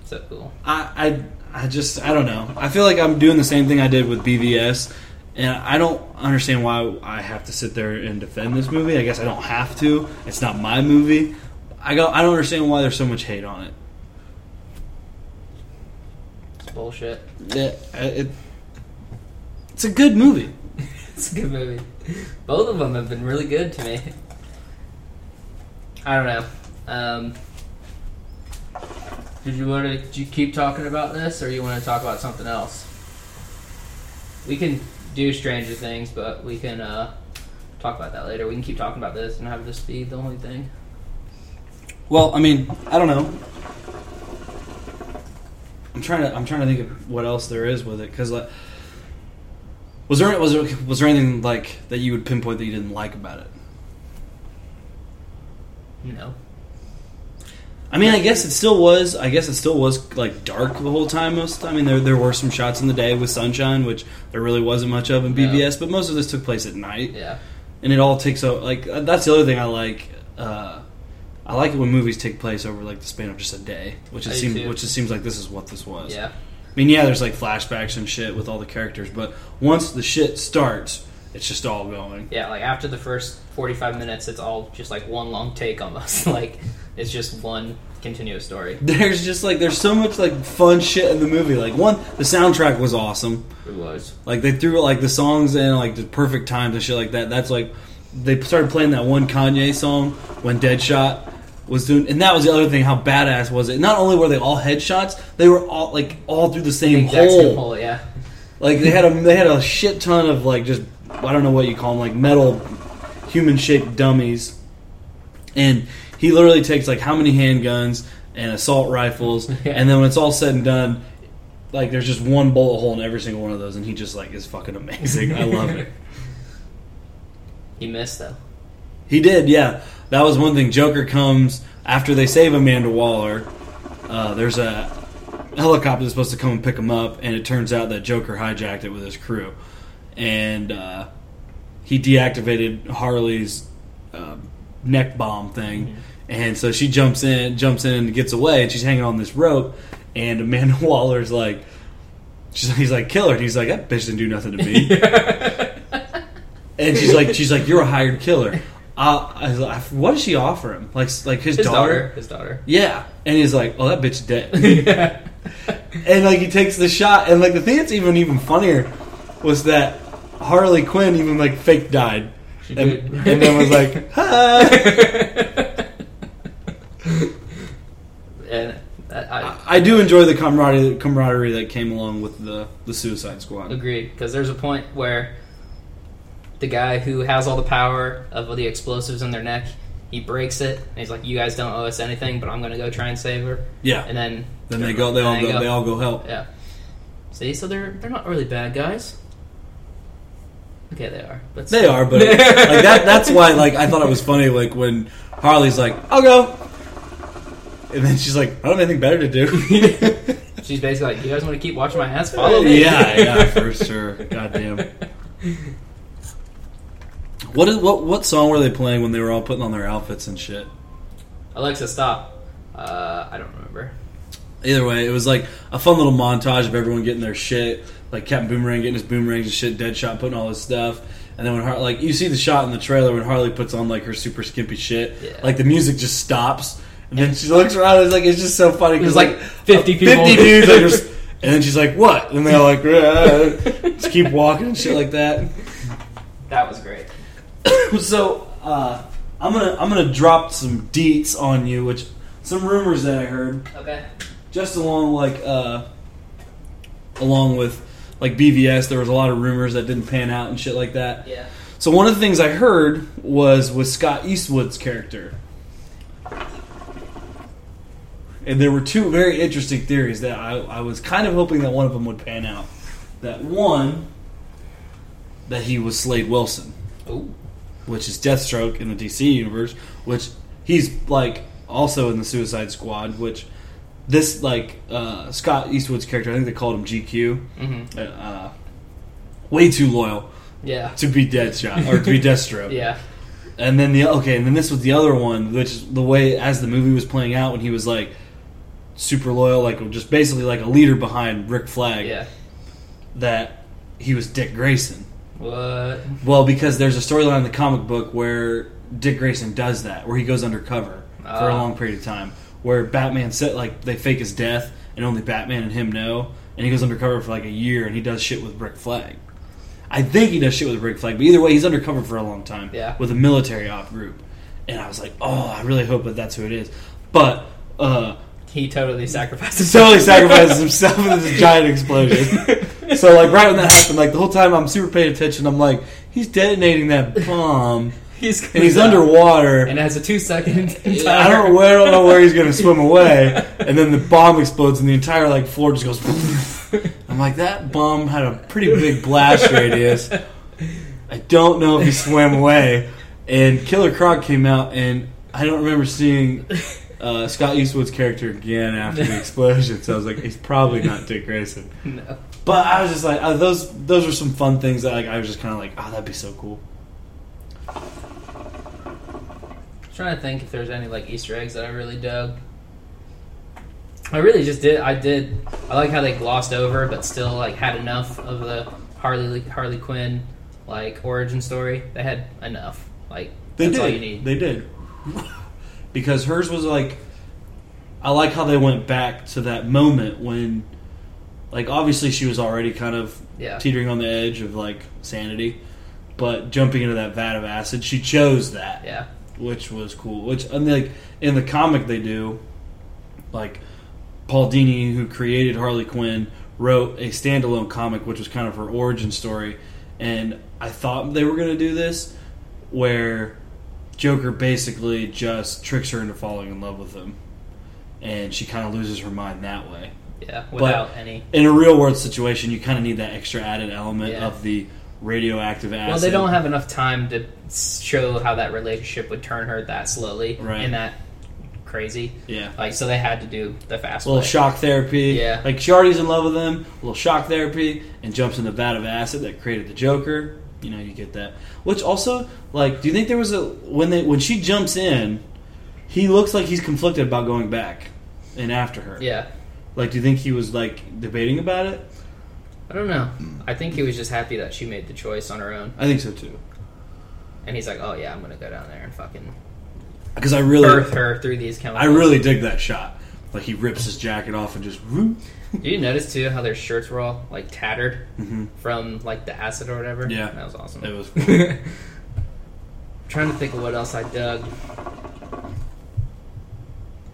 So cool. I I I just I don't know. I feel like I'm doing the same thing I did with BVS, and I don't understand why I have to sit there and defend this movie. I guess I don't have to. It's not my movie. I go. I don't understand why there's so much hate on it. Bullshit. Yeah, it, it's a good movie. It's a good movie. Both of them have been really good to me. I don't know. Um, did you want to did you keep talking about this, or you want to talk about something else? We can do Stranger Things, but we can uh, talk about that later. We can keep talking about this and have this be the only thing. Well, I mean, I don't know. I'm trying to. I'm trying to think of what else there is with it because like, was there was there was there anything like that you would pinpoint that you didn't like about it? You know, I mean, I guess it still was. I guess it still was like dark the whole time. Most, I mean, there there were some shots in the day with sunshine, which there really wasn't much of in No. BVS. But most of this took place at night, yeah, and it all takes a like. That's the other thing I like. Uh, I like it when movies take place over like the span of just a day, which it seems which it seems like this is what this was. yeah. I mean, yeah, there's like flashbacks and shit with all the characters, but once the shit starts, it's just all going. Yeah, like after the first 45 minutes, it's all just like one long take almost. like, it's just one continuous story. There's just like there's so much like fun shit in the movie. Like one, the soundtrack was awesome. It was. Like they threw like the songs in like the perfect times and shit like that. That's like they started playing that one Kanye song when Deadshot was doing, and that was the other thing. How badass was it? Not only were they all headshots, they were all like all through the same hole. hole, yeah. Like they had a they had a shit ton of like just I don't know what you call them like metal human shaped dummies, and he literally takes like how many handguns and assault rifles, Yeah. and then when it's all said and done, like there's just one bullet hole in every single one of those, and he just like is fucking amazing. I love it. He missed, though. He did, yeah. That was one thing. Joker comes after they save Amanda Waller. Uh, there's a helicopter that's supposed to come and pick him up, and it turns out that Joker hijacked it with his crew, and uh, he deactivated Harley's uh, neck bomb thing, and so she jumps in, jumps in, and gets away, and she's hanging on this rope, and Amanda Waller's like. She's, he's like, kill her. And he's like, that bitch didn't do nothing to me. and she's like, she's like, you're a hired killer. Uh, I was like, what does she offer him? Like, like his, His daughter? daughter. His daughter. Yeah. And he's like, oh, that bitch dead. yeah. and like he takes the shot, and like the thing that's even even funnier was that Harley Quinn even like fake died, She and, did. and then was like, ha. and I I, I do enjoy the camaraderie camaraderie that came along with the the Suicide Squad. agree because there's a point where the guy who has all the power of all the explosives in their neck, he breaks it, and he's like, "You guys don't owe us anything, but I'm gonna go try and save her." Yeah. And then Then they go. They all then go. They all go help. Yeah. See, so they're they're not really bad guys. Okay, they are. But They still. are, but like that. That's why. Like I thought it was funny. Like when Harley's like, "I'll go," and then she's like, "I don't have anything better to do." She's basically like, "You guys want to keep watching my ass? Follow me." yeah, yeah, for sure. Goddamn. What is what? What song were they playing when they were all putting on their outfits and shit? Alexa, stop. Uh, I don't remember. Either way, it was like a fun little montage of everyone getting their shit, like Captain Boomerang getting his boomerangs and shit, Deadshot putting all his stuff, and then when Har- like you see the shot in the trailer when Harley puts on like her super skimpy shit, Yeah. like the music just stops, and then she looks around. and It's like it's just so funny because like 50 people. fifty dudes, like, just, and then she's like, "What?" And they're like, just keep walking and shit like that. That was great. So uh, I'm gonna I'm gonna drop some deets on you, which some rumors that I heard, Okay. just along like uh, along with like BVS. There was a lot of rumors that didn't pan out and shit like that. Yeah. So one of the things I heard was with Scott Eastwood's character. And there were two very interesting theories that I, I was kind of hoping that one of them would pan out. That one, that he was Slade Wilson, Ooh. Which is Deathstroke in the DC universe, which he's like also in the Suicide Squad, which this like uh, Scott Eastwood's character, I think they called him GQ, Mm-hmm. uh, uh, way too loyal Yeah. to be Deadshot or to be Deathstroke. Yeah. And then the okay, and then this was the other one, which is the way as the movie was playing out when he was like super loyal, like just basically like a leader behind Rick Flag. Yeah. That he was Dick Grayson. What? Well, because there's a storyline in the comic book where Dick Grayson does that, where he goes undercover for a Ah. long period of time, where Batman said like they fake his death and only Batman and him know, and he goes undercover for like a year and he does shit with Rick Flag. I think he does shit with Rick Flag, but either way, he's undercover for a long time Yeah. with a military op group. And I was like, oh, I really hope that that's who it is. But uh, He totally sacrifices. totally sacrifices himself in this giant explosion. so like right when that happened, like the whole time I'm super paying attention. I'm like, he's detonating that bomb, He's and he's gonna underwater. and it has a two second. I don't, I don't know where he's gonna swim away, and then the bomb explodes, and the entire like floor just goes. I'm like, that bomb had a pretty big blast radius. I don't know if he swam away. And Killer Croc came out, and I don't remember seeing uh, Scott Eastwood's character again after the explosion. So I was like, he's probably not Dick Grayson. No. But I was just like, uh, those those are some fun things that like I was just kind of like, oh, that'd be so cool. I'm trying to think if there's any like Easter eggs that I really dug. I really just did. I did. I like how they glossed over, but still like had enough of the Harley Harley Quinn like origin story. They had enough. Like They that's did. all you need. They did. because hers was like I like how they went back to that moment when like obviously she was already kind of Yeah. teetering on the edge of like sanity, but jumping into that vat of acid, she chose that. Yeah. Which was cool. Which and like in the comic they do like Paul Dini who created Harley Quinn wrote a standalone comic which was kind of her origin story and I thought they were going to do this where Joker basically just tricks her into falling in love with him, and she kind of loses her mind that way. Yeah. Without any. In a real world situation, you kind of need that extra added element Yeah. of the radioactive acid. Well, they don't have enough time to show how that relationship would turn her that slowly Right. and that crazy. yeah. Like, so they had to do the fast A little way. shock therapy. Yeah. Like she already's in love with him. A little shock therapy and jumps in the vat of acid that created the Joker. You know, you get that. Which also, like, do you think there was a when they when she jumps in, he looks like he's conflicted about going back and after her. Yeah. Like, do you think he was like debating about it? I don't know. I think he was just happy that she made the choice on her own. I think so too. And he's like, oh, yeah, I'm going to go down there and fucking Because I really, birth her through these chemicals. I really dig that shot. Like he rips his jacket off and just. whoop. Did you notice, too, how their shirts were all, like, tattered Mhm. from, like, the acid or whatever? Yeah. That was awesome. It was. trying to think of what else I dug.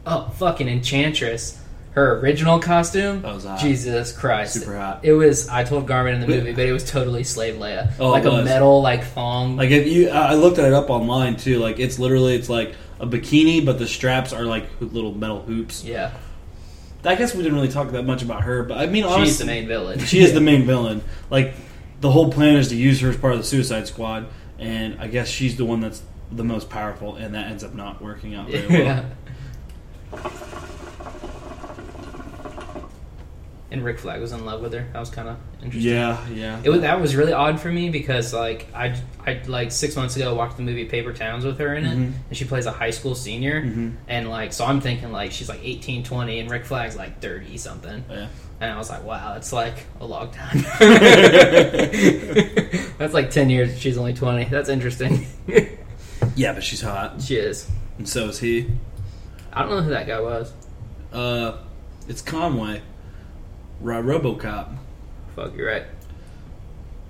Oh, fucking Enchantress. Her original costume. That was hot. Jesus Christ. Super hot. It was. I told Garmin in the movie, but it was totally Slave Leia. Oh, like a metal, like thong. Like if you, I looked it up online too. Like it's literally, it's like a bikini, but the straps are like little metal hoops. yeah, I guess we didn't really talk that much about her, but I mean, honestly, she's the main villain. she is the main villain. Like the whole plan is to use her as part of the Suicide Squad, and I guess she's the one that's the most powerful, and that ends up not working out very well. yeah. And Rick Flag was in love with her. That was kind of interesting. Yeah, yeah. It was that was really odd for me because like I I like six months ago watched the movie Paper Towns with her in it, Mhm. and she plays a high school senior, Mhm. and like so I'm thinking like she's like 18, 20, and Rick Flag's like thirty something, yeah. and I was like, wow, it's like a long time. That's like ten years. She's only twenty. That's interesting. Yeah, but she's hot, she is. and so is he. I don't know who that guy was. Uh, it's Conway, RoboCop. Fuck, you're right.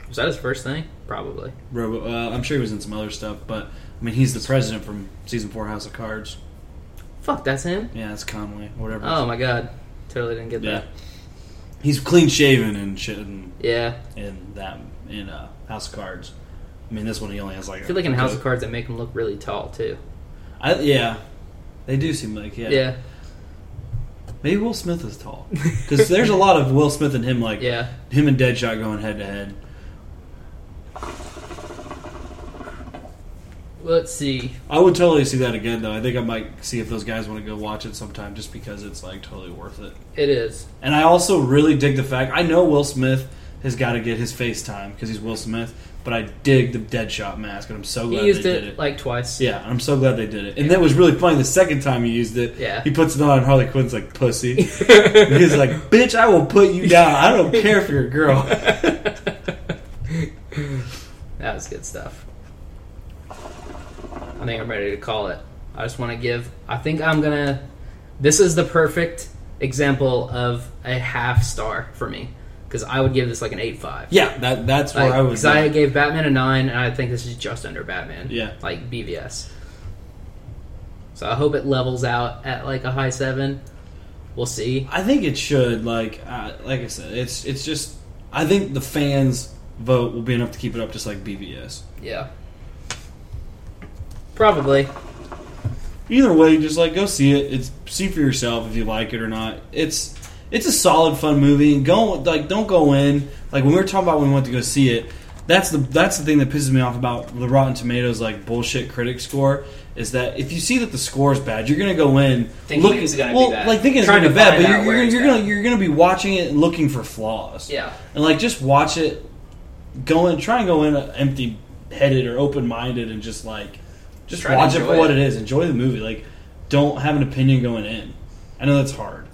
Was that his first thing? probably. Robo, uh, I'm sure he was in some other stuff, but I mean, he's the president from season four House of Cards. Fuck, that's him. Yeah, it's Conway, whatever. Oh my god, totally didn't get yeah. that. He's clean shaven and shit in, Yeah, in that in uh, House of Cards. I mean, this one he only has like. I feel like in House of Cards they make him look really tall too. I, yeah, they do seem like yeah. Yeah, Maybe Will Smith is tall because there's a lot of Will Smith and him like yeah. him and Deadshot going head to head. Let's see. I would totally see that again though. I think I might see if those guys want to go watch it sometime just because it's like totally worth it. It is. And I also really dig the fact I know Will Smith has got to get his face time because he's Will Smith, but I dig the Deadshot mask, and I'm so glad He used they it, did it. like twice. yeah, I'm so glad they did it. And that was really funny. The second time he used it, Yeah. he puts it on, and Harley Quinn's like pussy. And he's like, "Bitch, I will put you down. I don't care if you're a girl." That was good stuff. I think I'm ready to call it. I just want to give. I think I'm gonna. This is the perfect example of a half star for me because I would give this like an eight five. Yeah, that that's where I was. Because I gave Batman a nine, and I think this is just under Batman. Yeah. like BVS. So I hope it levels out at like a high seven. We'll see. I think it should. Like, uh, like I said, it's it's just. I think the fans' vote will be enough to keep it up, just like BVS. Yeah, probably. Either way, just like go see it. It's see for yourself if you like it or not. It's it's a solid, fun movie. And go like don't go in like when we were talking about when we went to go see it. That's the that's the thing that pisses me off about the Rotten Tomatoes like bullshit critic score is that if you see that the score is bad, you're gonna go in Thinking it's gonna be well, bad. like thinking it's Trying gonna be bad, but you're, you're, you're gonna you're gonna be watching it and looking for flaws. Yeah, and like just watch it. Go in, try and go in empty headed or open minded, and just like just Try watch it for what it. it is. Enjoy the movie. Like don't have an opinion going in. I know that's hard.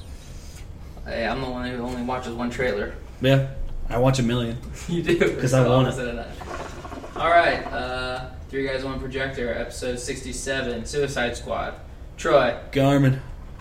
Hey, I'm the one who only watches one trailer. Yeah, I watch a million. You do because I want it. opposite of that. All right, uh, three guys, one projector, episode sixty-seven, Suicide Squad. Troy, Garmin.